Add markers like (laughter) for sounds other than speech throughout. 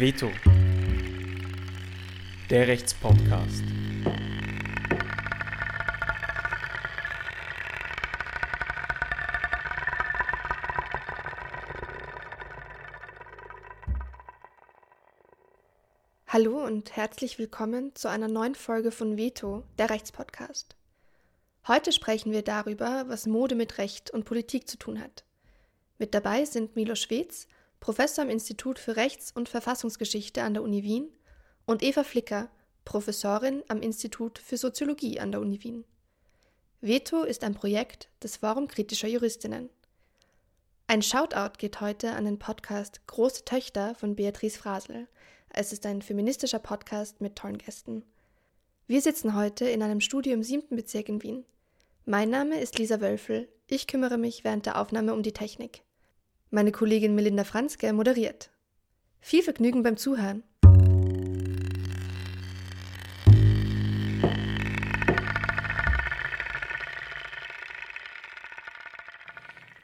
Veto. Der Rechtspodcast. Hallo und herzlich willkommen zu einer neuen Folge von Veto, der Rechtspodcast. Heute sprechen wir darüber, was Mode mit Recht und Politik zu tun hat. Mit dabei sind Milo Schwetz, Professor am Institut für Rechts- und Verfassungsgeschichte an der Uni Wien, und Eva Flicker, Professorin am Institut für Soziologie an der Uni Wien. Veto ist ein Projekt des Forum kritischer Juristinnen. Ein Shoutout geht heute an den Podcast Große Töchter von Beatrice Frasel. Es ist ein feministischer Podcast mit tollen Gästen. Wir sitzen heute in einem Studio im siebten Bezirk in Wien. Mein Name ist Lisa Wölfel. Ich kümmere mich während der Aufnahme um die Technik. Meine Kollegin Melinda Franzke moderiert. Viel Vergnügen beim Zuhören.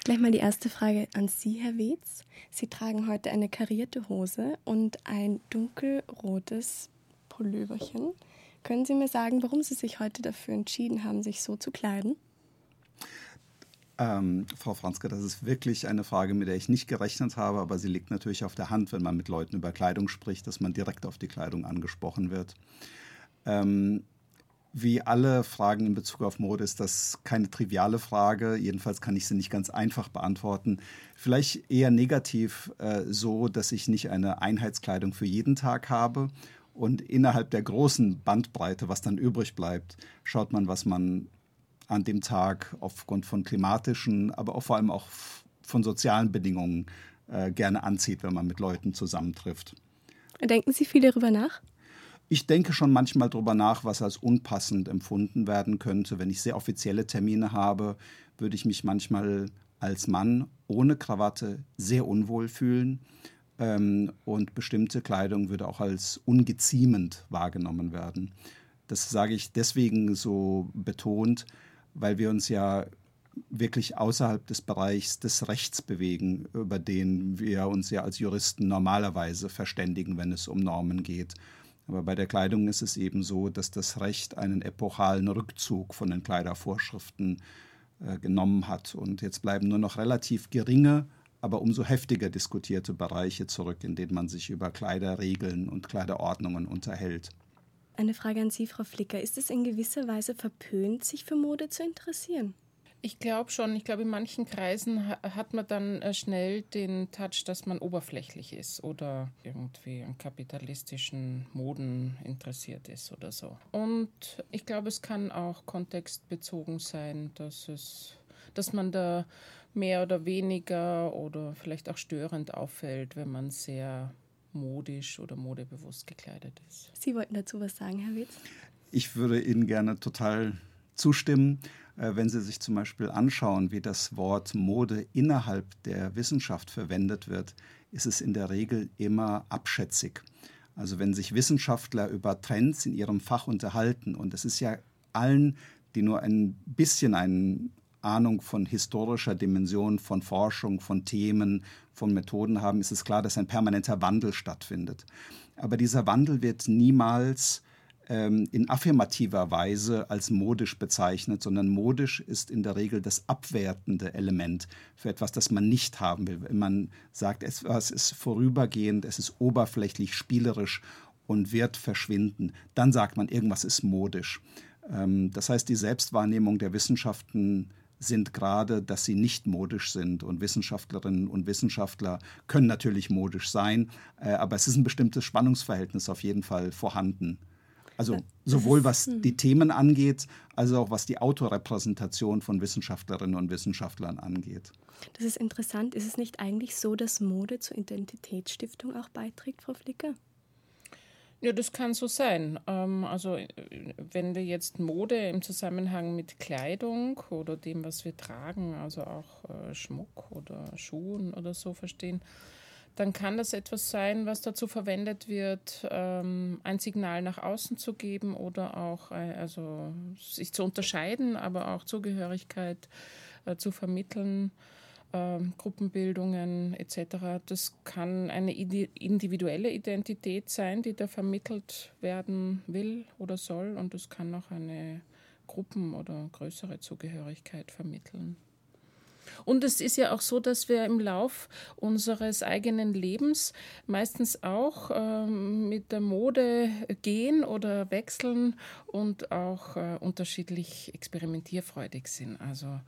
Gleich mal die erste Frage an Sie, Herr Wietz. Sie tragen heute eine karierte Hose und ein dunkelrotes Pulloverchen. Können Sie mir sagen, warum Sie sich heute dafür entschieden haben, sich so zu kleiden? Ähm, Frau Franzke, das ist wirklich eine Frage, mit der ich nicht gerechnet habe, aber sie liegt natürlich auf der Hand, wenn man mit Leuten über Kleidung spricht, dass man direkt auf die Kleidung angesprochen wird. Ähm, wie alle Fragen in Bezug auf Mode ist das keine triviale Frage. Jedenfalls kann ich sie nicht ganz einfach beantworten. Vielleicht eher negativ äh, so, dass ich nicht eine Einheitskleidung für jeden Tag habe. Und innerhalb der großen Bandbreite, was dann übrig bleibt, schaut man, was man an dem Tag aufgrund von klimatischen, aber auch vor allem auch von sozialen Bedingungen äh, gerne anzieht, wenn man mit Leuten zusammentrifft. Denken Sie viel darüber nach? Ich denke schon manchmal darüber nach, was als unpassend empfunden werden könnte. Wenn ich sehr offizielle Termine habe, würde ich mich manchmal als Mann ohne Krawatte sehr unwohl fühlen. Ähm, und bestimmte Kleidung würde auch als ungeziemend wahrgenommen werden. Das sage ich deswegen so betont, weil wir uns ja wirklich außerhalb des Bereichs des Rechts bewegen, über den wir uns ja als Juristen normalerweise verständigen, wenn es um Normen geht. Aber bei der Kleidung ist es eben so, dass das Recht einen epochalen Rückzug von den Kleidervorschriften äh, genommen hat. Und jetzt bleiben nur noch relativ geringe, aber umso heftiger diskutierte Bereiche zurück, in denen man sich über Kleiderregeln und Kleiderordnungen unterhält. Eine Frage an Sie, Frau Flicker. Ist es in gewisser Weise verpönt, sich für Mode zu interessieren? Ich glaube schon. Ich glaube, in manchen Kreisen hat man dann äh, schnell den Touch, dass man oberflächlich ist oder irgendwie an kapitalistischen Moden interessiert ist oder so. Und ich glaube, es kann auch kontextbezogen sein, dass es, dass man da mehr oder weniger oder vielleicht auch störend auffällt, wenn man sehr modisch oder modebewusst gekleidet ist. Sie wollten dazu was sagen, Herr Witz? Ich würde Ihnen gerne total zustimmen. Äh, wenn Sie sich zum Beispiel anschauen, wie das Wort Mode innerhalb der Wissenschaft verwendet wird, ist es in der Regel immer abschätzig. Also wenn sich Wissenschaftler über Trends in ihrem Fach unterhalten, und es ist ja allen, die nur ein bisschen eine Ahnung von historischer Dimension, von Forschung, von Themen, von Methoden haben, ist es klar, dass ein permanenter Wandel stattfindet. Aber dieser Wandel wird niemals ähm, in affirmativer Weise als modisch bezeichnet, sondern modisch ist in der Regel das abwertende Element für etwas, das man nicht haben will. Wenn man sagt, etwas ist vorübergehend, es ist oberflächlich, spielerisch und wird verschwinden, dann sagt man, irgendwas ist modisch. Ähm, das heißt, die Selbstwahrnehmung der Wissenschaften sind gerade, dass sie nicht modisch sind. Und Wissenschaftlerinnen und Wissenschaftler können natürlich modisch sein, äh, aber es ist ein bestimmtes Spannungsverhältnis auf jeden Fall vorhanden. Also sowohl was hm. die Themen angeht, als auch was die Autorepräsentation von Wissenschaftlerinnen und Wissenschaftlern angeht. Das ist interessant. Ist es nicht eigentlich so, dass Mode zur Identitätsstiftung auch beiträgt, Frau Flicker? Ja, das kann so sein. Ähm, also äh, wenn wir jetzt Mode im Zusammenhang mit Kleidung oder dem, was wir tragen, also auch äh, Schmuck oder Schuhen oder so verstehen, dann kann das etwas sein, was dazu verwendet wird, ähm, ein Signal nach außen zu geben oder auch äh, also sich zu unterscheiden, aber auch Zugehörigkeit zu vermitteln äh, Gruppenbildungen etc. Das kann eine individuelle Identität sein, die da vermittelt werden will oder soll und es kann auch eine Gruppen- oder größere Zugehörigkeit vermitteln. Und es ist ja auch so, dass wir im Lauf unseres eigenen Lebens meistens auch ähm, mit der Mode gehen oder wechseln und auch äh, unterschiedlich experimentierfreudig sind. Also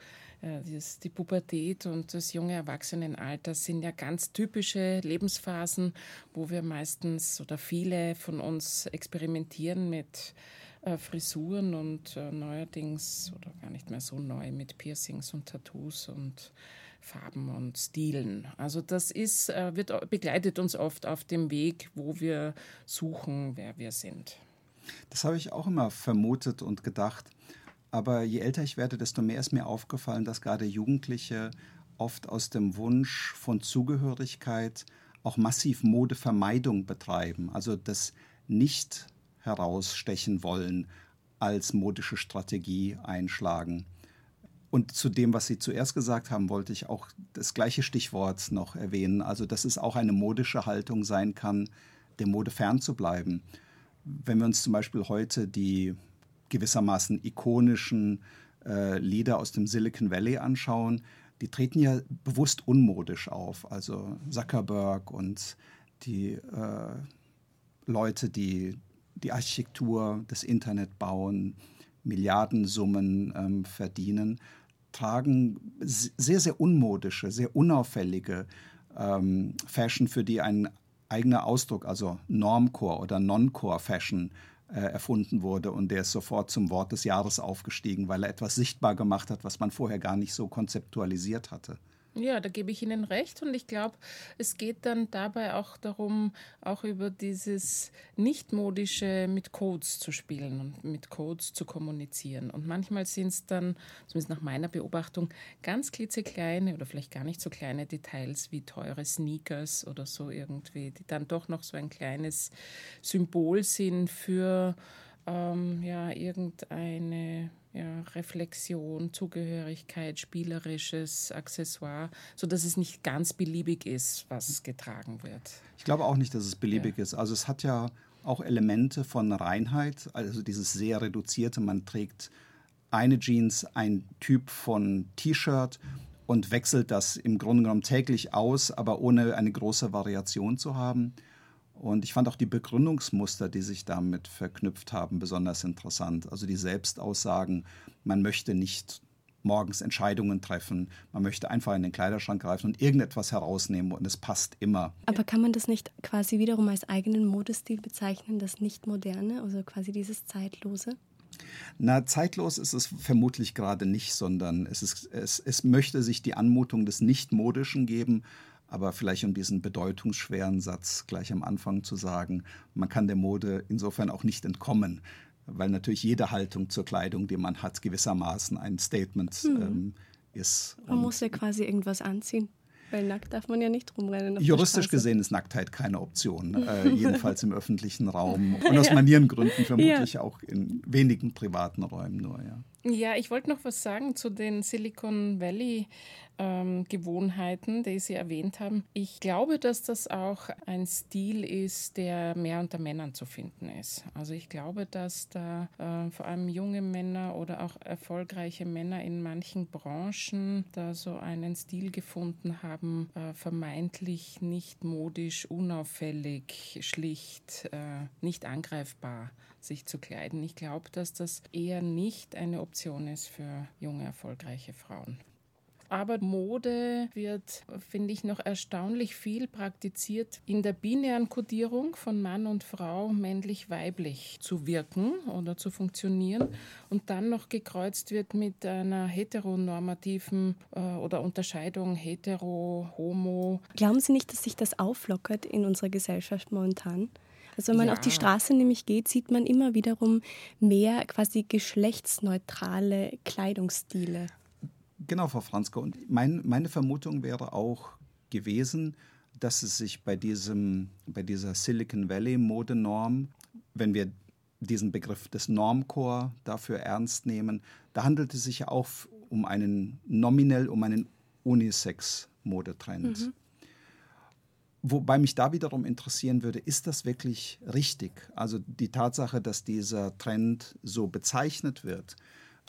äh, die Pubertät und das junge Erwachsenenalter sind ja ganz typische Lebensphasen, wo wir meistens oder viele von uns experimentieren mit äh, Frisuren und äh, neuerdings oder gar nicht mehr so neu mit Piercings und Tattoos und Farben und Stilen. Also das ist, äh, wird, begleitet uns oft auf dem Weg, wo wir suchen, wer wir sind. Das habe ich auch immer vermutet und gedacht. Aber je älter ich werde, desto mehr ist mir aufgefallen, dass gerade Jugendliche oft aus dem Wunsch von Zugehörigkeit auch massiv Modevermeidung betreiben. Also das nicht herausstechen wollen, als modische Strategie einschlagen. Und zu dem, was Sie zuerst gesagt haben, wollte ich auch das gleiche Stichwort noch erwähnen. Also, dass es auch eine modische Haltung sein kann, der Mode fernzubleiben. Wenn wir uns zum Beispiel heute die gewissermaßen ikonischen äh, Lieder aus dem Silicon Valley anschauen, die treten ja bewusst unmodisch auf. Also Zuckerberg und die äh, Leute, die die Architektur, das Internet bauen, Milliardensummen ähm, verdienen, tragen sehr, sehr unmodische, sehr unauffällige ähm, Fashion, für die ein eigener Ausdruck, also Normcore oder Non-Core Fashion, äh, erfunden wurde und der ist sofort zum Wort des Jahres aufgestiegen, weil er etwas sichtbar gemacht hat, was man vorher gar nicht so konzeptualisiert hatte. Ja, da gebe ich Ihnen recht. Und ich glaube, es geht dann dabei auch darum, auch über dieses Nichtmodische mit Codes zu spielen und mit Codes zu kommunizieren. Und manchmal sind es dann, zumindest nach meiner Beobachtung, ganz klitzekleine oder vielleicht gar nicht so kleine Details wie teure Sneakers oder so irgendwie, die dann doch noch so ein kleines Symbol sind für ähm, ja, irgendeine ja, Reflexion, Zugehörigkeit, spielerisches Accessoire, sodass es nicht ganz beliebig ist, was getragen wird. Ich glaube auch nicht, dass es beliebig ja. ist. Also es hat ja auch Elemente von Reinheit, also dieses sehr reduzierte, man trägt eine Jeans, ein Typ von T-Shirt und wechselt das im Grunde genommen täglich aus, aber ohne eine große Variation zu haben. Und ich fand auch die Begründungsmuster, die sich damit verknüpft haben, besonders interessant. Also die Selbstaussagen, man möchte nicht morgens Entscheidungen treffen, man möchte einfach in den Kleiderschrank greifen und irgendetwas herausnehmen und es passt immer. Aber kann man das nicht quasi wiederum als eigenen Modestil bezeichnen, das Nicht-Moderne, also quasi dieses Zeitlose? Na, zeitlos ist es vermutlich gerade nicht, sondern es, ist, es, es möchte sich die Anmutung des Nicht-Modischen geben, aber vielleicht um diesen bedeutungsschweren Satz gleich am Anfang zu sagen, man kann der Mode insofern auch nicht entkommen, weil natürlich jede Haltung zur Kleidung, die man hat, gewissermaßen ein Statement mhm. ähm, ist. Man muss ja quasi irgendwas anziehen. Weil nackt darf man ja nicht rumrennen. Juristisch gesehen ist Nacktheit keine Option, (laughs) äh, jedenfalls im öffentlichen Raum (laughs) und aus. Manierengründen vermutlich ja. auch in wenigen privaten Räumen nur. Ja. Ja, ich wollte noch was sagen zu den Silicon Valley ähm, Gewohnheiten, die Sie erwähnt haben. Ich glaube, dass das auch ein Stil ist, der mehr unter Männern zu finden ist. Also ich glaube, dass da äh, vor allem junge Männer oder auch erfolgreiche Männer in manchen Branchen da so einen Stil gefunden haben, äh, vermeintlich nicht modisch, unauffällig, schlicht, äh, nicht angreifbar sich zu kleiden. Ich glaube, dass das eher nicht eine Option ist für junge, erfolgreiche Frauen. Aber Mode wird, finde ich, noch erstaunlich viel praktiziert in der binären Kodierung von Mann und Frau, männlich-weiblich zu wirken oder zu funktionieren und dann noch gekreuzt wird mit einer heteronormativen äh, oder Unterscheidung hetero, homo. Glauben Sie nicht, dass sich das auflockert in unserer Gesellschaft momentan? Also wenn man ja. auf die Straße nämlich geht, sieht man immer wiederum mehr quasi geschlechtsneutrale Kleidungsstile. Genau, Frau Franzke. Und mein, meine Vermutung wäre auch gewesen, dass es sich bei, diesem, bei dieser Silicon Valley Modenorm, wenn wir diesen Begriff des Normcore dafür ernst nehmen, da handelt es sich ja auch um einen nominell um einen Unisex-Modetrend. Mhm. Wobei mich da wiederum interessieren würde, ist das wirklich richtig? Also die Tatsache, dass dieser Trend so bezeichnet wird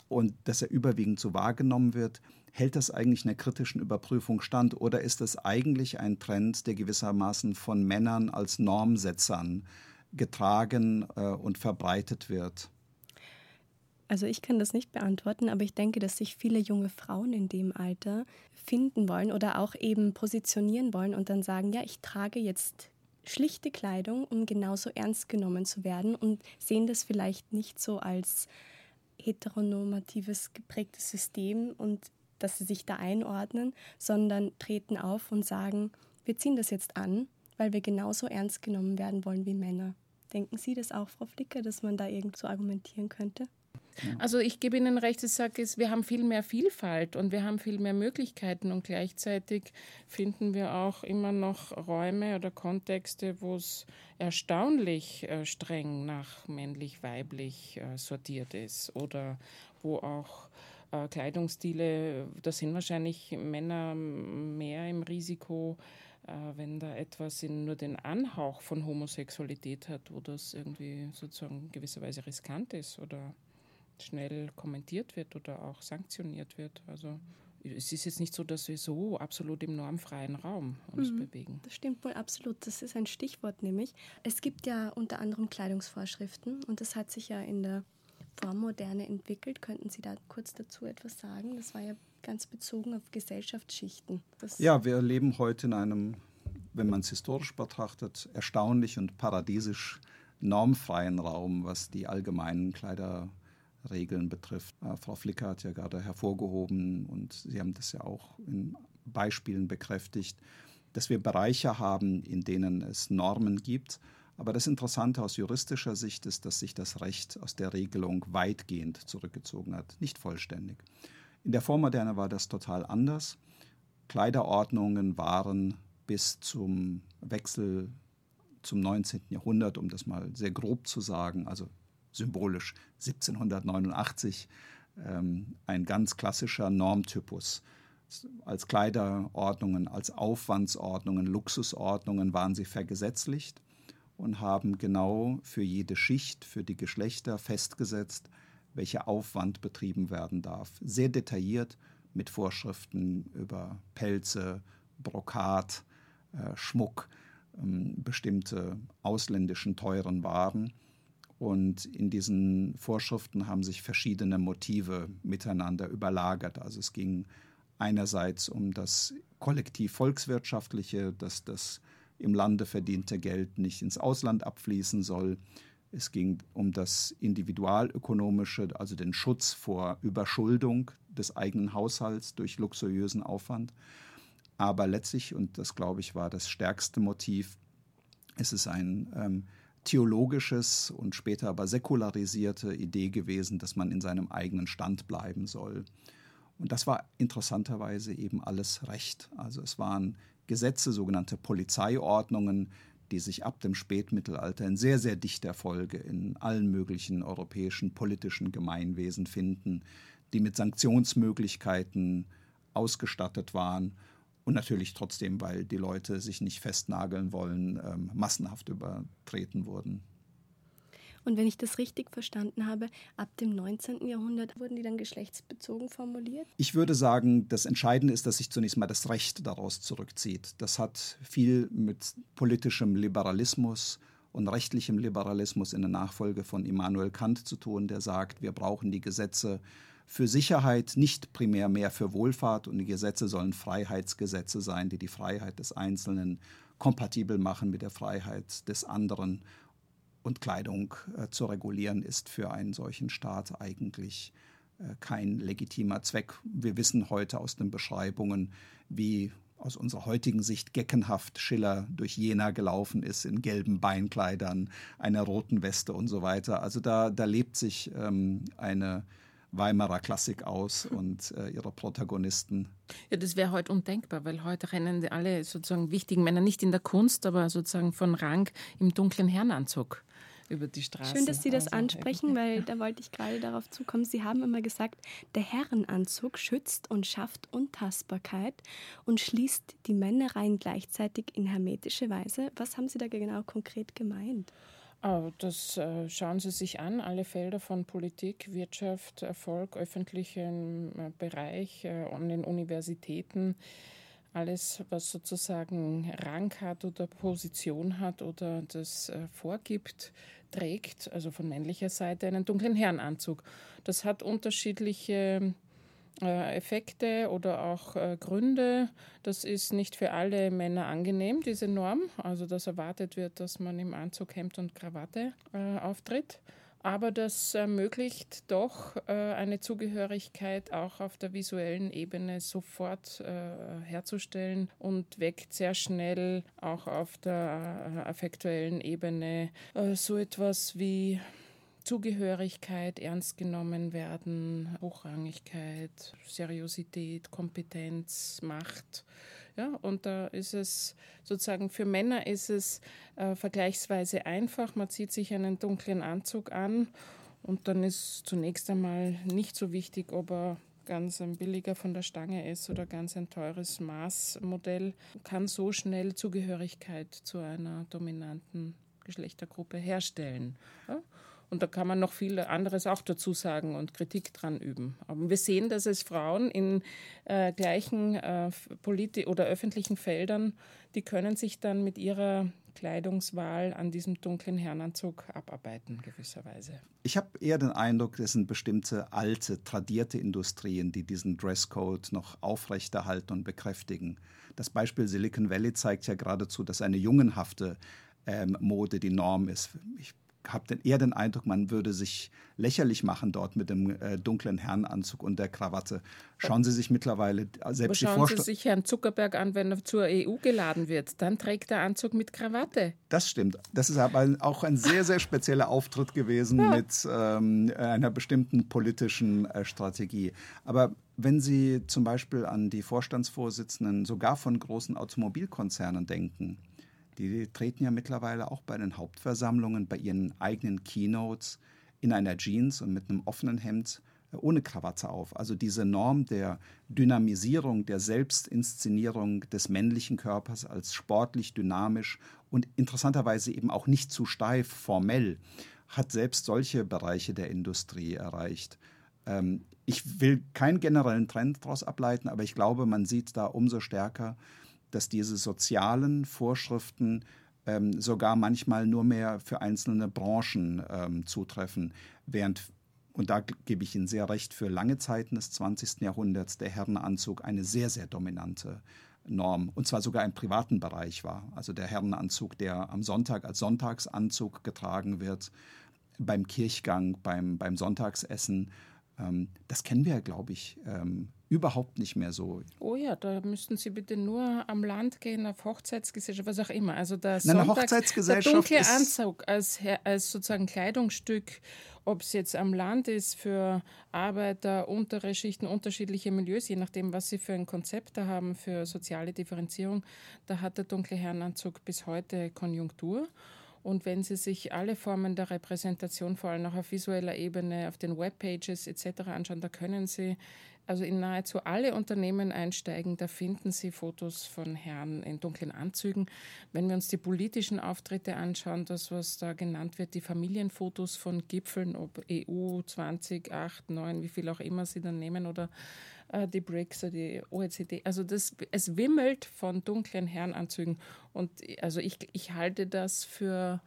und dass er überwiegend so wahrgenommen wird, hält das eigentlich einer kritischen Überprüfung stand oder ist es eigentlich ein Trend, der gewissermaßen von Männern als Normsetzern getragen äh, und verbreitet wird? Also ich kann das nicht beantworten, aber ich denke, dass sich viele junge Frauen in dem Alter finden wollen oder auch eben positionieren wollen und dann sagen, ja, ich trage jetzt schlichte Kleidung, um genauso ernst genommen zu werden und sehen das vielleicht nicht so als heteronormatives geprägtes System und dass sie sich da einordnen, sondern treten auf und sagen, wir ziehen das jetzt an, weil wir genauso ernst genommen werden wollen wie Männer. Denken Sie das auch, Frau Flicker, dass man da irgendwo argumentieren könnte? Also ich gebe Ihnen recht, ich sage, wir haben viel mehr Vielfalt und wir haben viel mehr Möglichkeiten und gleichzeitig finden wir auch immer noch Räume oder Kontexte, wo es erstaunlich äh, streng nach männlich-weiblich äh, sortiert ist oder wo auch äh, Kleidungsstile, da sind wahrscheinlich Männer mehr im Risiko, wenn da etwas in nur den Anhauch von Homosexualität hat, wo das irgendwie sozusagen gewisserweise riskant ist oder schnell kommentiert wird oder auch sanktioniert wird. Also es ist jetzt nicht so, dass wir so absolut im normfreien Raum uns mhm, bewegen. Das stimmt wohl absolut. Das ist ein Stichwort nämlich. Es gibt ja unter anderem Kleidungsvorschriften und das hat sich ja in der Formmoderne entwickelt. Könnten Sie da kurz dazu etwas sagen? Das war ja ganz bezogen auf Gesellschaftsschichten. Das ja, wir leben heute in einem, wenn man es historisch betrachtet, erstaunlich und paradiesisch normfreien Raum, was die allgemeinen Kleider Regeln betrifft. Äh, Frau Flicker hat ja gerade hervorgehoben und Sie haben das ja auch in Beispielen bekräftigt, dass wir Bereiche haben, in denen es Normen gibt. Aber das Interessante aus juristischer Sicht ist, dass sich das Recht aus der Regelung weitgehend zurückgezogen hat, nicht vollständig. In der Vormoderne war das total anders. Kleiderordnungen waren bis zum Wechsel zum 19. Jahrhundert, um das mal sehr grob zu sagen, also symbolisch 1789, ähm, ein ganz klassischer Normtypus. Als Kleiderordnungen, als Aufwandsordnungen, Luxusordnungen waren sie vergesetzlicht und haben genau für jede Schicht, für die Geschlechter festgesetzt, welcher Aufwand betrieben werden darf. Sehr detailliert mit Vorschriften über Pelze, Brokat, äh, Schmuck, ähm, bestimmte ausländischen teuren Waren. Und in diesen Vorschriften haben sich verschiedene Motive miteinander überlagert. Also es ging einerseits um das kollektiv volkswirtschaftliche, dass das im Lande verdiente Geld nicht ins Ausland abfließen soll. Es ging um das individualökonomische, also den Schutz vor Überschuldung des eigenen Haushalts durch luxuriösen Aufwand. Aber letztlich, und das glaube ich war das stärkste Motiv, ist es ein ähm, theologisches und später aber säkularisierte Idee gewesen, dass man in seinem eigenen Stand bleiben soll. Und das war interessanterweise eben alles Recht. Also es waren Gesetze, sogenannte Polizeiordnungen, die sich ab dem Spätmittelalter in sehr, sehr dichter Folge in allen möglichen europäischen politischen Gemeinwesen finden, die mit Sanktionsmöglichkeiten ausgestattet waren und natürlich trotzdem, weil die Leute sich nicht festnageln wollen, ähm, massenhaft übertreten wurden. Und wenn ich das richtig verstanden habe, ab dem 19. Jahrhundert wurden die dann geschlechtsbezogen formuliert? Ich würde sagen, das Entscheidende ist, dass sich zunächst mal das Recht daraus zurückzieht. Das hat viel mit politischem Liberalismus und rechtlichem Liberalismus in der Nachfolge von Immanuel Kant zu tun, der sagt, wir brauchen die Gesetze für Sicherheit, nicht primär mehr für Wohlfahrt. Und die Gesetze sollen Freiheitsgesetze sein, die die Freiheit des Einzelnen kompatibel machen mit der Freiheit des anderen. Und Kleidung äh, zu regulieren ist für einen solchen Staat eigentlich äh, kein legitimer Zweck. Wir wissen heute aus den Beschreibungen, wie aus unserer heutigen Sicht geckenhaft Schiller durch Jena gelaufen ist in gelben Beinkleidern, einer roten Weste und so weiter. Also da, da lebt sich ähm, eine Weimarer Klassik aus und äh, ihre Protagonisten. Ja, das wäre heute undenkbar, weil heute rennen alle sozusagen wichtigen Männer nicht in der Kunst, aber sozusagen von Rang im dunklen Herrenanzug über die Straße. Schön, dass Sie das also, ansprechen, weil da wollte ich gerade darauf zukommen. Sie haben immer gesagt, der Herrenanzug schützt und schafft Untastbarkeit und schließt die Männerreihen gleichzeitig in hermetische Weise. Was haben Sie da genau konkret gemeint? Oh, das äh, schauen Sie sich an, alle Felder von Politik, Wirtschaft, Erfolg, öffentlichen äh, Bereich, äh, an den Universitäten alles, was sozusagen Rang hat oder Position hat oder das äh, vorgibt, trägt, also von männlicher Seite, einen dunklen Herrenanzug. Das hat unterschiedliche äh, Effekte oder auch äh, Gründe. Das ist nicht für alle Männer angenehm, diese Norm. Also dass erwartet wird, dass man im Anzug, Hemd und Krawatte äh, auftritt aber das ermöglicht doch äh, eine Zugehörigkeit auch auf der visuellen Ebene sofort äh, herzustellen und weckt sehr schnell auch auf der äh, affektuellen Ebene äh, so etwas wie Zugehörigkeit, ernst genommen werden, Hochrangigkeit, Seriosität, Kompetenz, Macht. Ja, und da ist es sozusagen für Männer ist es äh, vergleichsweise einfach. Man zieht sich einen dunklen Anzug an und dann ist zunächst einmal nicht so wichtig, ob er ganz ein billiger von der Stange ist oder ganz ein teures Maßmodell, kann so schnell Zugehörigkeit zu einer dominanten Geschlechtergruppe herstellen. Ja? Und da kann man noch viel anderes auch dazu sagen und Kritik dran üben. Aber wir sehen, dass es Frauen in äh, gleichen äh, politi oder öffentlichen Feldern, die können sich dann mit ihrer Kleidungswahl an diesem dunklen Herrenanzug abarbeiten, gewisserweise. Ich habe eher den Eindruck, es sind bestimmte alte, tradierte Industrien, die diesen Dresscode noch aufrechterhalten und bekräftigen. Das Beispiel Silicon Valley zeigt ja geradezu, dass eine jungenhafte ähm, Mode die Norm ist. Ich habe eher den Eindruck, man würde sich lächerlich machen dort mit dem äh, dunklen Herrenanzug und der Krawatte. Schauen Sie sich mittlerweile äh, selbst Aber schauen Sie sich Herrn Zuckerberg an, wenn er zur EU geladen wird. Dann trägt er Anzug mit Krawatte. Das stimmt. Das ist aber auch ein sehr, sehr spezieller Auftritt gewesen (laughs) ja. mit ähm, einer bestimmten politischen äh, Strategie. Aber wenn Sie zum Beispiel an die Vorstandsvorsitzenden sogar von großen Automobilkonzernen denken, die treten ja mittlerweile auch bei den Hauptversammlungen, bei ihren eigenen Keynotes in einer Jeans und mit einem offenen Hemd äh, ohne Krawatte auf. Also diese Norm der Dynamisierung, der Selbstinszenierung des männlichen Körpers als sportlich, dynamisch und interessanterweise eben auch nicht zu steif, formell, hat selbst solche Bereiche der Industrie erreicht. Ähm, ich will keinen generellen Trend daraus ableiten, aber ich glaube, man sieht da umso stärker, dass diese sozialen Vorschriften ähm, sogar manchmal nur mehr für einzelne Branchen ähm, zutreffen, während und da gebe ich Ihnen sehr recht, für lange Zeiten des 20. Jahrhunderts der Herrenanzug eine sehr, sehr dominante Norm, und zwar sogar im privaten Bereich war. Also der Herrenanzug, der am Sonntag als Sonntagsanzug getragen wird, beim Kirchgang, beim, beim Sonntagsessen. Ähm, das kennen wir, glaube ich, ähm, überhaupt nicht mehr so. Oh ja, da müssten Sie bitte nur am Land gehen, auf Hochzeitsgesellschaft, was auch immer. Also der, Nein, Sonntag, Hochzeitsgesellschaft der dunkle Anzug als, als sozusagen Kleidungsstück, ob es jetzt am Land ist für Arbeiter, untere Schichten, unterschiedliche Milieus, je nachdem, was sie für ein Konzept da haben für soziale Differenzierung, da hat der dunkle Herrenanzug bis heute Konjunktur. Und wenn Sie sich alle Formen der Repräsentation, vor allem auch auf visueller Ebene, auf den Webpages etc. anschauen, da können Sie also in nahezu alle Unternehmen einsteigen, da finden Sie Fotos von Herren in dunklen Anzügen. Wenn wir uns die politischen Auftritte anschauen, das, was da genannt wird, die Familienfotos von Gipfeln, ob EU 20, 8, 9, wie viel auch immer Sie dann nehmen oder die BRICS die OECD. Also das, es wimmelt von dunklen Herrenanzügen. Und also ich, ich halte das für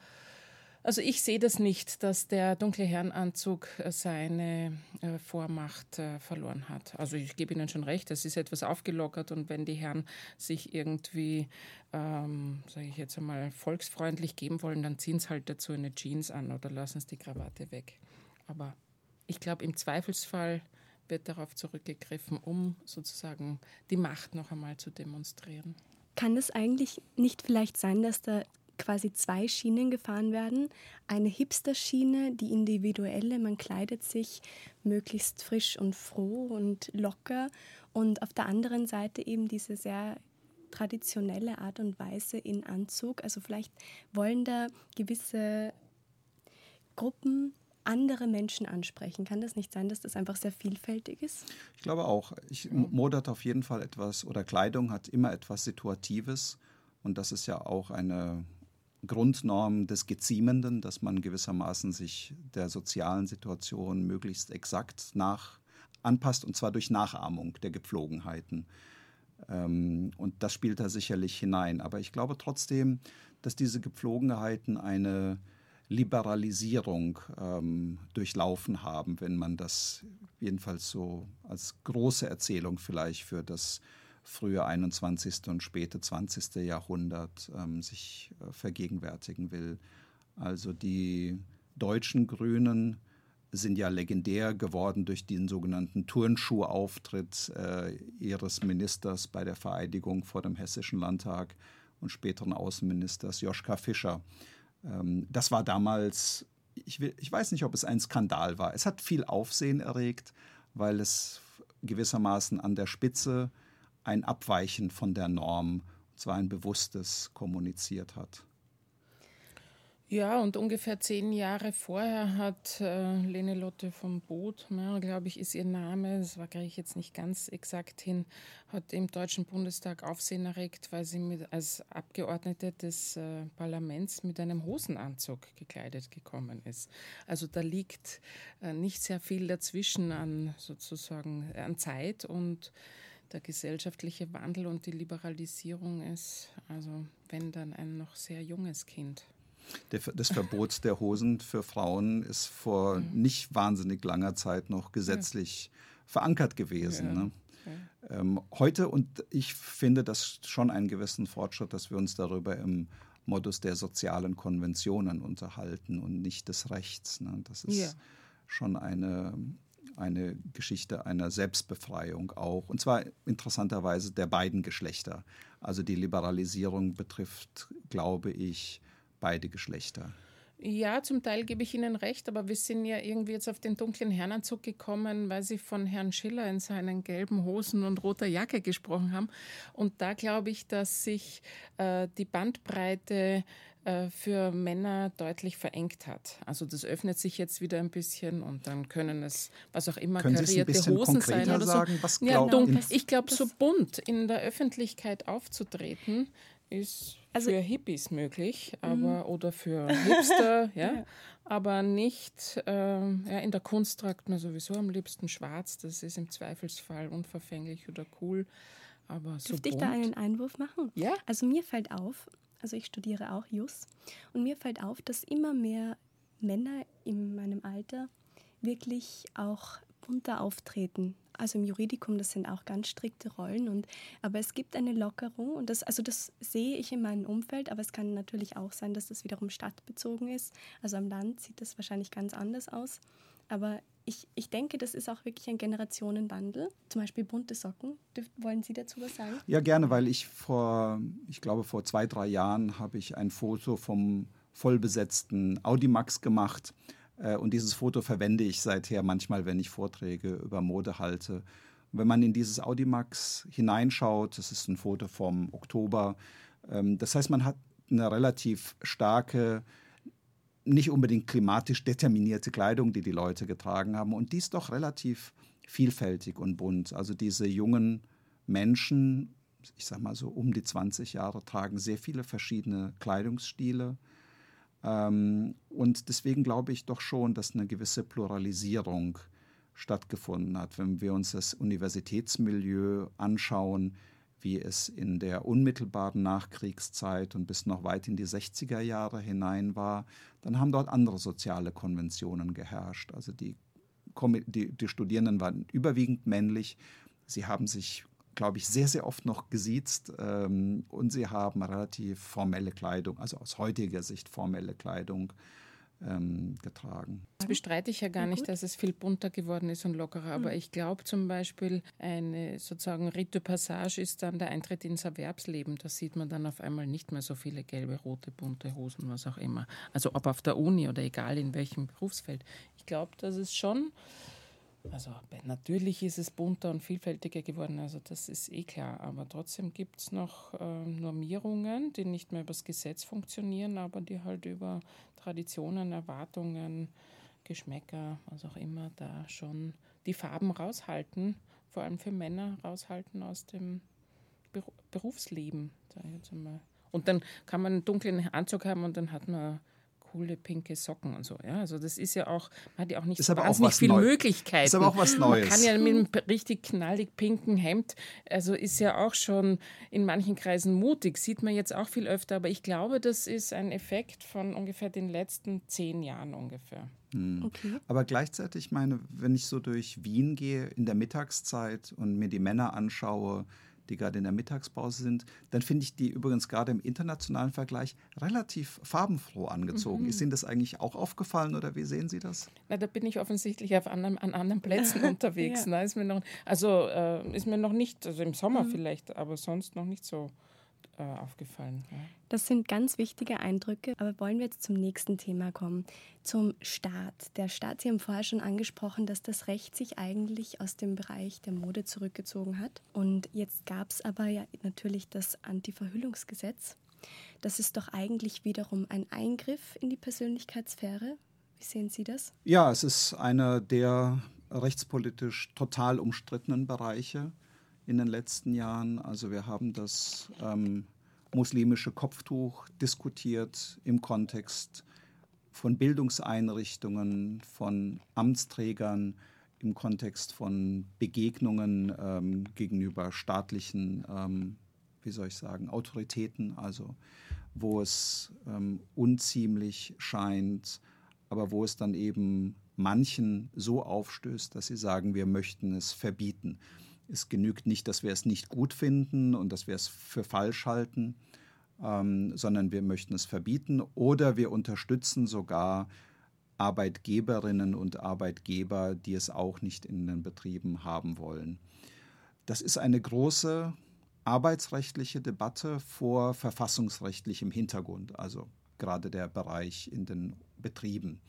also ich sehe das nicht, dass der dunkle Herrenanzug äh, seine äh, Vormacht äh, verloren hat. Also ich gebe Ihnen schon recht, es ist etwas aufgelockert und wenn die Herren sich irgendwie, ähm, sage ich jetzt einmal, volksfreundlich geben wollen, dann ziehen sie halt dazu eine Jeans an oder lassen es die Krawatte weg. Aber ich glaube, im Zweifelsfall wird darauf zurückgegriffen, um sozusagen die Macht noch einmal zu demonstrieren. Kann es eigentlich nicht vielleicht sein, dass da quasi zwei Schienen gefahren werden. Eine Hipster-Schiene, die individuelle, man kleidet sich möglichst frisch und froh und locker. Und auf der anderen Seite eben diese sehr traditionelle Art und Weise in Anzug. Also vielleicht wollen da gewisse Gruppen andere Menschen ansprechen? Kann das nicht sein, dass das einfach sehr vielfältig ist? Ich glaube auch. Ich, Mode hat auf jeden Fall etwas, oder Kleidung hat immer etwas Situatives. Und das ist ja auch eine Grundnorm des Geziemenden, dass man gewissermaßen sich der sozialen Situation möglichst exakt nach anpasst, und zwar durch Nachahmung der Gepflogenheiten. Ähm, und das spielt da sicherlich hinein. Aber ich glaube trotzdem, dass diese Gepflogenheiten eine Liberalisierung ähm, durchlaufen haben, wenn man das jedenfalls so als große Erzählung vielleicht für das frühe 21. und späte 20. Jahrhundert ähm, sich äh, vergegenwärtigen will. Also die deutschen Grünen sind ja legendär geworden durch den sogenannten Turnschuhauftritt äh, ihres Ministers bei der Vereidigung vor dem Hessischen Landtag und späteren Außenministers Joschka Fischer. Ähm, das war damals, ich, will, ich weiß nicht, ob es ein Skandal war. Es hat viel Aufsehen erregt, weil es gewissermaßen an der Spitze ein Abweichen von der Norm, und zwar ein bewusstes, kommuniziert hat. Ja, und ungefähr zehn Jahre vorher hat äh, Lene Lotte vom Boot, glaube ich, ist ihr Name, das war ich jetzt nicht ganz exakt hin, hat im Deutschen Bundestag Aufsehen erregt, weil sie mit, als Abgeordnete des äh, Parlaments mit einem Hosenanzug gekleidet gekommen ist. Also da liegt äh, nicht sehr viel dazwischen an sozusagen an Zeit und der gesellschaftliche Wandel und die Liberalisierung ist, also wenn dann ein noch sehr junges Kind das Verbot der Hosen für Frauen ist vor mhm. nicht wahnsinnig langer Zeit noch gesetzlich ja. verankert gewesen. Ja. Ne? Ja. Ähm, heute, und ich finde das schon einen gewissen Fortschritt, dass wir uns darüber im Modus der sozialen Konventionen unterhalten und nicht des Rechts. Ne? Das ist schon eine, eine Geschichte einer Selbstbefreiung auch. Und zwar interessanterweise der beiden Geschlechter. Also die Liberalisierung betrifft, glaube ich, beide Geschlechter. Ja, zum Teil gebe ich Ihnen recht, aber wir sind ja irgendwie jetzt auf den dunklen Herrenanzug gekommen, weil Sie von Herrn Schiller in seinen gelben Hosen und roter Jacke gesprochen haben. Und da glaube ich, dass sich äh, die Bandbreite äh, für Männer deutlich verengt hat. Also das öffnet sich jetzt wieder ein bisschen und dann können es, was auch immer, können karierte Hosen sein oder sagen, so. Was ja, dunkel. Ich glaube, so bunt in der Öffentlichkeit aufzutreten, ist also, für Hippies möglich, aber mhm. oder für Hipster, (laughs) ja, ja, aber nicht äh, ja, in der Kunst tragt man sowieso am liebsten schwarz, das ist im Zweifelsfall unverfänglich oder cool. Aber so Dürfte ich da einen Einwurf machen? Ja. Also mir fällt auf, also ich studiere auch Jus, und mir fällt auf, dass immer mehr Männer in meinem Alter wirklich auch bunter auftreten also im Juridikum, das sind auch ganz strikte Rollen. Und, aber es gibt eine Lockerung und das, also das sehe ich in meinem Umfeld, aber es kann natürlich auch sein, dass das wiederum stadtbezogen ist. Also am Land sieht das wahrscheinlich ganz anders aus. Aber ich, ich denke, das ist auch wirklich ein Generationenwandel. Zum Beispiel bunte Socken. Wollen Sie dazu was sagen? Ja, gerne, weil ich vor, ich glaube, vor zwei, drei Jahren habe ich ein Foto vom vollbesetzten Audimax gemacht und dieses Foto verwende ich seither manchmal, wenn ich Vorträge über Mode halte. Und wenn man in dieses Audimax hineinschaut, das ist ein Foto vom Oktober, ähm, das heißt, man hat eine relativ starke, nicht unbedingt klimatisch determinierte Kleidung, die die Leute getragen haben. Und die ist doch relativ vielfältig und bunt. Also diese jungen Menschen, ich sage mal so um die 20 Jahre, tragen sehr viele verschiedene Kleidungsstile. Ähm, und deswegen glaube ich doch schon, dass eine gewisse Pluralisierung stattgefunden hat. Wenn wir uns das Universitätsmilieu anschauen, wie es in der unmittelbaren Nachkriegszeit und bis noch weit in die 60er Jahre hinein war, dann haben dort andere soziale Konventionen geherrscht. Also die, die, die Studierenden waren überwiegend männlich. Sie haben sich glaube ich, sehr, sehr oft noch gesiezt ähm, und sie haben relativ formelle Kleidung, also aus heutiger Sicht formelle Kleidung ähm, getragen. Das bestreite ich ja gar nicht, dass es viel bunter geworden ist und lockerer, aber hm. ich glaube zum Beispiel, eine sozusagen Rite Passage ist dann der Eintritt ins Erwerbsleben. Da sieht man dann auf einmal nicht mehr so viele gelbe, rote, bunte Hosen, was auch immer. Also ob auf der Uni oder egal in welchem Berufsfeld. Ich glaube, dass es schon Also natürlich ist es bunter und vielfältiger geworden, also das ist eh klar. Aber trotzdem gibt es noch äh, Normierungen, die nicht mehr übers Gesetz funktionieren, aber die halt über Traditionen, Erwartungen, Geschmäcker, was auch immer, da schon die Farben raushalten, vor allem für Männer raushalten aus dem Berufsleben, sage ich jetzt einmal. Und dann kann man einen dunklen Anzug haben und dann hat man coole pinke Socken und so. Ja, also das ist ja auch, man hat ja auch nicht so wahnsinnig viele Neu Möglichkeiten. Ist aber auch was Neues. Man kann ja mit einem richtig knallig pinken Hemd, also ist ja auch schon in manchen Kreisen mutig, sieht man jetzt auch viel öfter, aber ich glaube, das ist ein Effekt von ungefähr den letzten zehn Jahren ungefähr. Hm. Okay. Aber gleichzeitig meine, wenn ich so durch Wien gehe in der Mittagszeit und mir die Männer anschaue, die gerade in der Mittagspause sind, dann finde ich die übrigens gerade im internationalen Vergleich relativ farbenfroh angezogen. Mhm. Ist Ihnen das eigentlich auch aufgefallen oder wie sehen Sie das? Na, da bin ich offensichtlich auf anderen, an anderen Plätzen (laughs) (laughs) unterwegs. ja. Na, ist mir noch, also äh, ist mir noch nicht, also im Sommer mhm. vielleicht, aber sonst noch nicht so äh, aufgefallen. Ja. Das sind ganz wichtige Eindrücke, aber wollen wir jetzt zum nächsten Thema kommen, zum Staat. Der Staat, Sie haben vorher schon angesprochen, dass das Recht sich eigentlich aus dem Bereich der Mode zurückgezogen hat. Und jetzt gab es aber ja natürlich das Anti-Verhüllungsgesetz. Das ist doch eigentlich wiederum ein Eingriff in die Persönlichkeitssphäre. Wie sehen Sie das? Ja, es ist einer der rechtspolitisch total umstrittenen Bereiche in den letzten Jahren. Also wir haben das ähm, muslimische Kopftuch diskutiert im Kontext von Bildungseinrichtungen, von Amtsträgern, im Kontext von Begegnungen ähm, gegenüber staatlichen, ähm, wie soll ich sagen, Autoritäten, also wo es ähm, unziemlich scheint, aber wo es dann eben manchen so aufstößt, dass sie sagen, wir möchten es verbieten. Es genügt nicht, dass wir es nicht gut finden und dass wir es für falsch halten, ähm, sondern wir möchten es verbieten oder wir unterstützen sogar Arbeitgeberinnen und Arbeitgeber, die es auch nicht in den Betrieben haben wollen. Das ist eine große arbeitsrechtliche Debatte vor verfassungsrechtlichem Hintergrund, also gerade der Bereich in den Betrieben.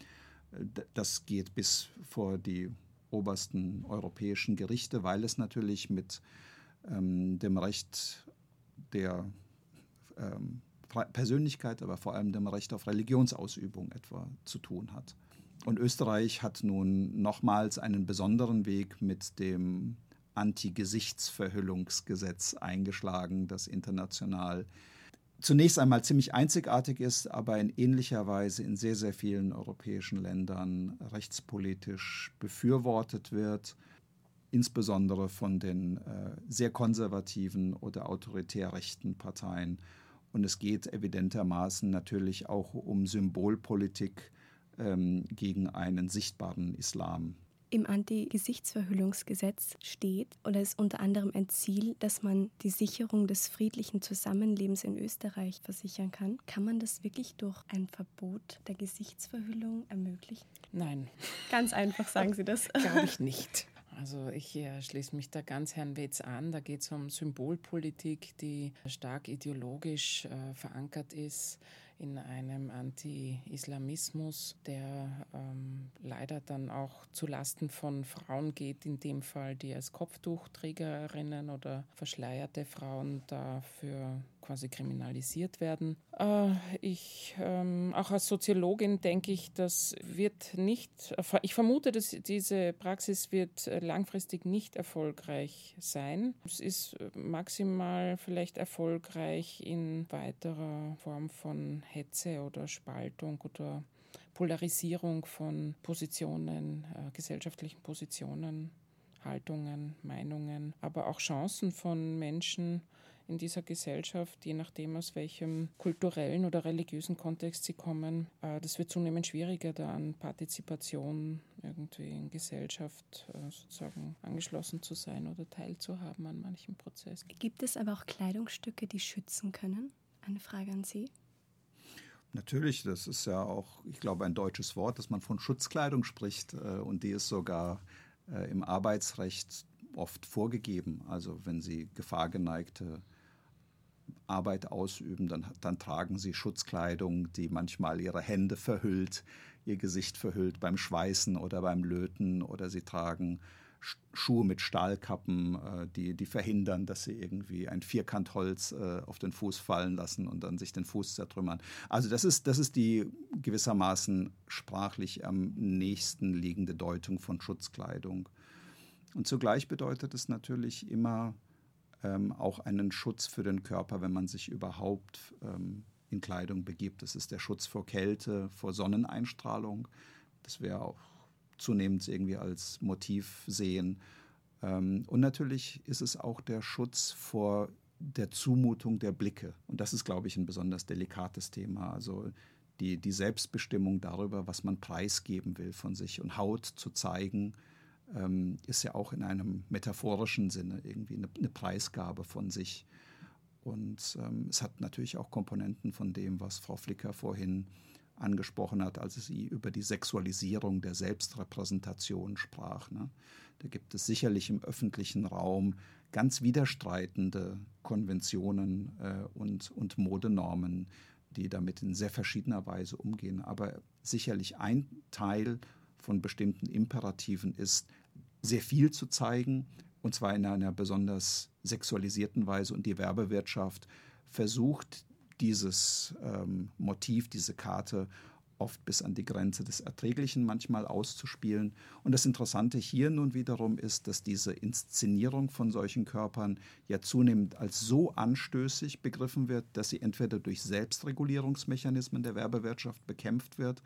Das geht bis vor die obersten europäischen Gerichte, weil es natürlich mit ähm, dem Recht der ähm, Persönlichkeit, aber vor allem dem Recht auf Religionsausübung etwa zu tun hat. Und Österreich hat nun nochmals einen besonderen Weg mit dem Anti-Gesichtsverhüllungsgesetz eingeschlagen, das international zunächst einmal ziemlich einzigartig ist, aber in ähnlicher Weise in sehr, sehr vielen europäischen Ländern rechtspolitisch befürwortet wird, insbesondere von den äh, sehr konservativen oder autoritär rechten Parteien. Und es geht evidentermaßen natürlich auch um Symbolpolitik ähm, gegen einen sichtbaren Islam. Im Anti-Gesichtsverhüllungsgesetz steht oder ist unter anderem ein Ziel, dass man die Sicherung des friedlichen Zusammenlebens in Österreich versichern kann. Kann man das wirklich durch ein Verbot der Gesichtsverhüllung ermöglichen? Nein. Ganz einfach sagen Sie das. (laughs) Glaube ich nicht. Also ich äh, schließe mich da ganz Herrn Wetz an. Da geht es um Symbolpolitik, die stark ideologisch äh, verankert ist in einem Anti-Islamismus, der ähm, leider dann auch zu Lasten von Frauen geht, in dem Fall, die als Kopftuchträgerinnen oder verschleierte Frauen dafür quasi kriminalisiert werden. Äh, ich, ähm, auch als Soziologin denke ich, das wird nicht, ich vermute, dass diese Praxis wird langfristig nicht erfolgreich sein. Es ist maximal vielleicht erfolgreich in weiterer Form von Hetze oder Spaltung oder Polarisierung von Positionen, äh, gesellschaftlichen Positionen, Haltungen, Meinungen, aber auch Chancen von Menschen in dieser Gesellschaft, je nachdem aus welchem kulturellen oder religiösen Kontext sie kommen. Äh, das wird zunehmend schwieriger, da an Partizipation irgendwie in Gesellschaft äh, sozusagen angeschlossen zu sein oder teilzuhaben an manchen Prozessen. Gibt es aber auch Kleidungsstücke, die schützen können? Eine Frage an Sie. Natürlich, das ist ja auch, ich glaube, ein deutsches Wort, dass man von Schutzkleidung spricht äh, und die ist sogar äh, im Arbeitsrecht oft vorgegeben. Also wenn Sie gefahrgeneigte Arbeit ausüben, dann, dann tragen sie Schutzkleidung, die manchmal ihre Hände verhüllt, ihr Gesicht verhüllt beim Schweißen oder beim Löten oder sie tragen Schuhe mit Stahlkappen, äh, die, die verhindern, dass sie irgendwie ein Vierkantholz äh, auf den Fuß fallen lassen und dann sich den Fuß zertrümmern. Also das ist, das ist die gewissermaßen sprachlich am nächsten liegende Deutung von Schutzkleidung. Und zugleich bedeutet es natürlich immer ähm, auch einen Schutz für den Körper, wenn man sich überhaupt ähm, in Kleidung begibt. Das ist der Schutz vor Kälte, vor Sonneneinstrahlung. Das wäre auch zunehmend irgendwie als Motiv sehen. Ähm, und natürlich ist es auch der Schutz vor der Zumutung der Blicke. Und das ist, glaube ich, ein besonders delikates Thema. Also die, die Selbstbestimmung darüber, was man preisgeben will von sich. Und Haut zu zeigen, ähm, ist ja auch in einem metaphorischen Sinne irgendwie eine, eine Preisgabe von sich. Und ähm, es hat natürlich auch Komponenten von dem, was Frau Flicker vorhin angesprochen hat, als sie über die Sexualisierung der Selbstrepräsentation sprach. Ne? Da gibt es sicherlich im öffentlichen Raum ganz widerstreitende Konventionen äh, und, und Modenormen, die damit in sehr verschiedener Weise umgehen. Aber sicherlich ein Teil von bestimmten Imperativen ist, sehr viel zu zeigen, und zwar in einer besonders sexualisierten Weise. Und die Werbewirtschaft versucht, dieses ähm, Motiv, diese Karte oft bis an die Grenze des Erträglichen manchmal auszuspielen. Und das Interessante hier nun wiederum ist, dass diese Inszenierung von solchen Körpern ja zunehmend als so anstößig begriffen wird, dass sie entweder durch Selbstregulierungsmechanismen der Werbewirtschaft bekämpft wird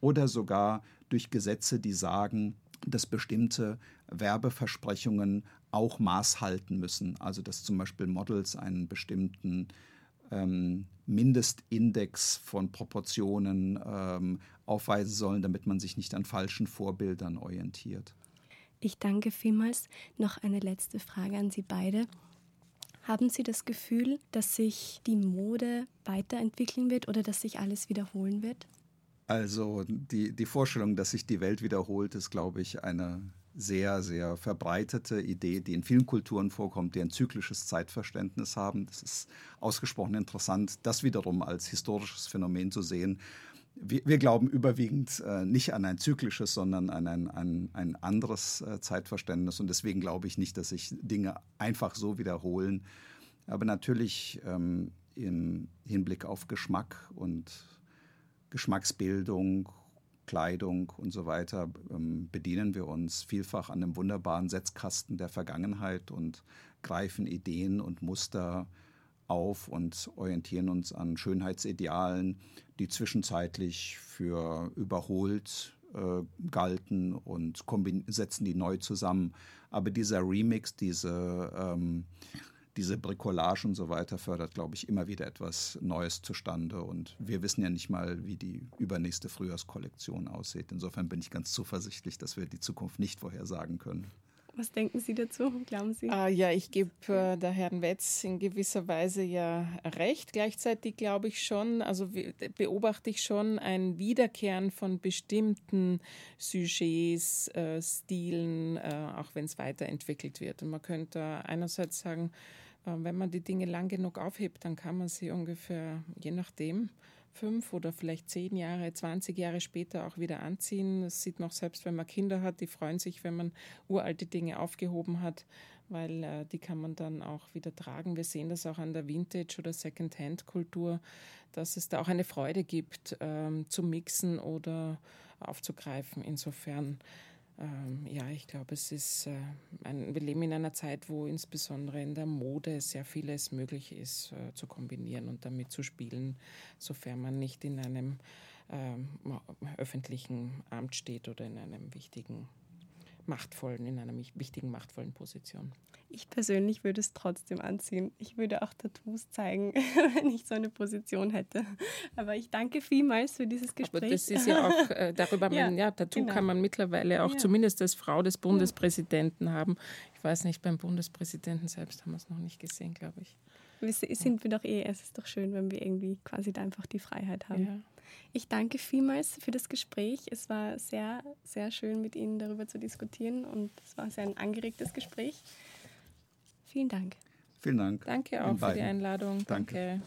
oder sogar durch Gesetze, die sagen, dass bestimmte Werbeversprechungen auch Maß halten müssen. Also dass zum Beispiel Models einen bestimmten ähm, Mindestindex von Proportionen ähm, aufweisen sollen, damit man sich nicht an falschen Vorbildern orientiert. Ich danke vielmals. Noch eine letzte Frage an Sie beide. Haben Sie das Gefühl, dass sich die Mode weiterentwickeln wird oder dass sich alles wiederholen wird? Also die, die Vorstellung, dass sich die Welt wiederholt, ist, glaube ich, eine sehr, sehr verbreitete Idee, die in vielen Kulturen vorkommt, die ein zyklisches Zeitverständnis haben. Das ist ausgesprochen interessant, das wiederum als historisches Phänomen zu sehen. Wir, wir glauben überwiegend äh, nicht an ein zyklisches, sondern an ein, an ein anderes äh, Zeitverständnis. Und deswegen glaube ich nicht, dass sich Dinge einfach so wiederholen. Aber natürlich ähm, im Hinblick auf Geschmack und Geschmacksbildung Kleidung und so weiter ähm, bedienen wir uns vielfach an einem wunderbaren Setzkasten der Vergangenheit und greifen Ideen und Muster auf und orientieren uns an Schönheitsidealen, die zwischenzeitlich für überholt äh, galten und setzen die neu zusammen. Aber dieser Remix, diese ähm, diese Bricolage und so weiter fördert, glaube ich, immer wieder etwas Neues zustande. Und wir wissen ja nicht mal, wie die übernächste Frühjahrskollektion aussieht. Insofern bin ich ganz zuversichtlich, dass wir die Zukunft nicht vorhersagen können. Was denken Sie dazu, glauben Sie? Ah, ja, ich gebe äh, der Herrn Wetz in gewisser Weise ja recht. Gleichzeitig glaube ich schon, also beobachte ich schon ein Wiederkehren von bestimmten Sujets, äh, Stilen, äh, auch wenn es weiterentwickelt wird. Und man könnte einerseits sagen, wenn man die Dinge lang genug aufhebt, dann kann man sie ungefähr, je nachdem, fünf oder vielleicht zehn Jahre, 20 Jahre später auch wieder anziehen. Das sieht man auch selbst, wenn man Kinder hat, die freuen sich, wenn man uralte Dinge aufgehoben hat, weil äh, die kann man dann auch wieder tragen. Wir sehen das auch an der Vintage- oder Second-Hand-Kultur, dass es da auch eine Freude gibt, ähm, zu mixen oder aufzugreifen. Insofern ähm, ja, ich glaube, es ist, äh, ein, wir leben in einer Zeit, wo insbesondere in der Mode sehr vieles möglich ist äh, zu kombinieren und damit zu spielen, sofern man nicht in einem ähm, öffentlichen Amt steht oder in einem wichtigen machtvollen, in einer wichtigen machtvollen Position. Ich persönlich würde es trotzdem anziehen. Ich würde auch Tattoos zeigen, (laughs) wenn ich so eine Position hätte. Aber ich danke vielmals für dieses Gespräch. Aber das ist ja auch äh, darüber, (laughs) ja, man, ja, Tattoo genau. kann man mittlerweile auch ja. zumindest als Frau des Bundespräsidenten haben. Ich weiß nicht, beim Bundespräsidenten selbst haben wir es noch nicht gesehen, glaube ich. Sind wir doch eh, es ist doch schön, wenn wir irgendwie quasi da einfach die Freiheit haben. Ja. Ich danke vielmals für das Gespräch. Es war sehr, sehr schön, mit Ihnen darüber zu diskutieren und es war sehr ein angeregtes Gespräch. Vielen Dank. Vielen Dank. Danke auch für die Einladung. Danke. Danke.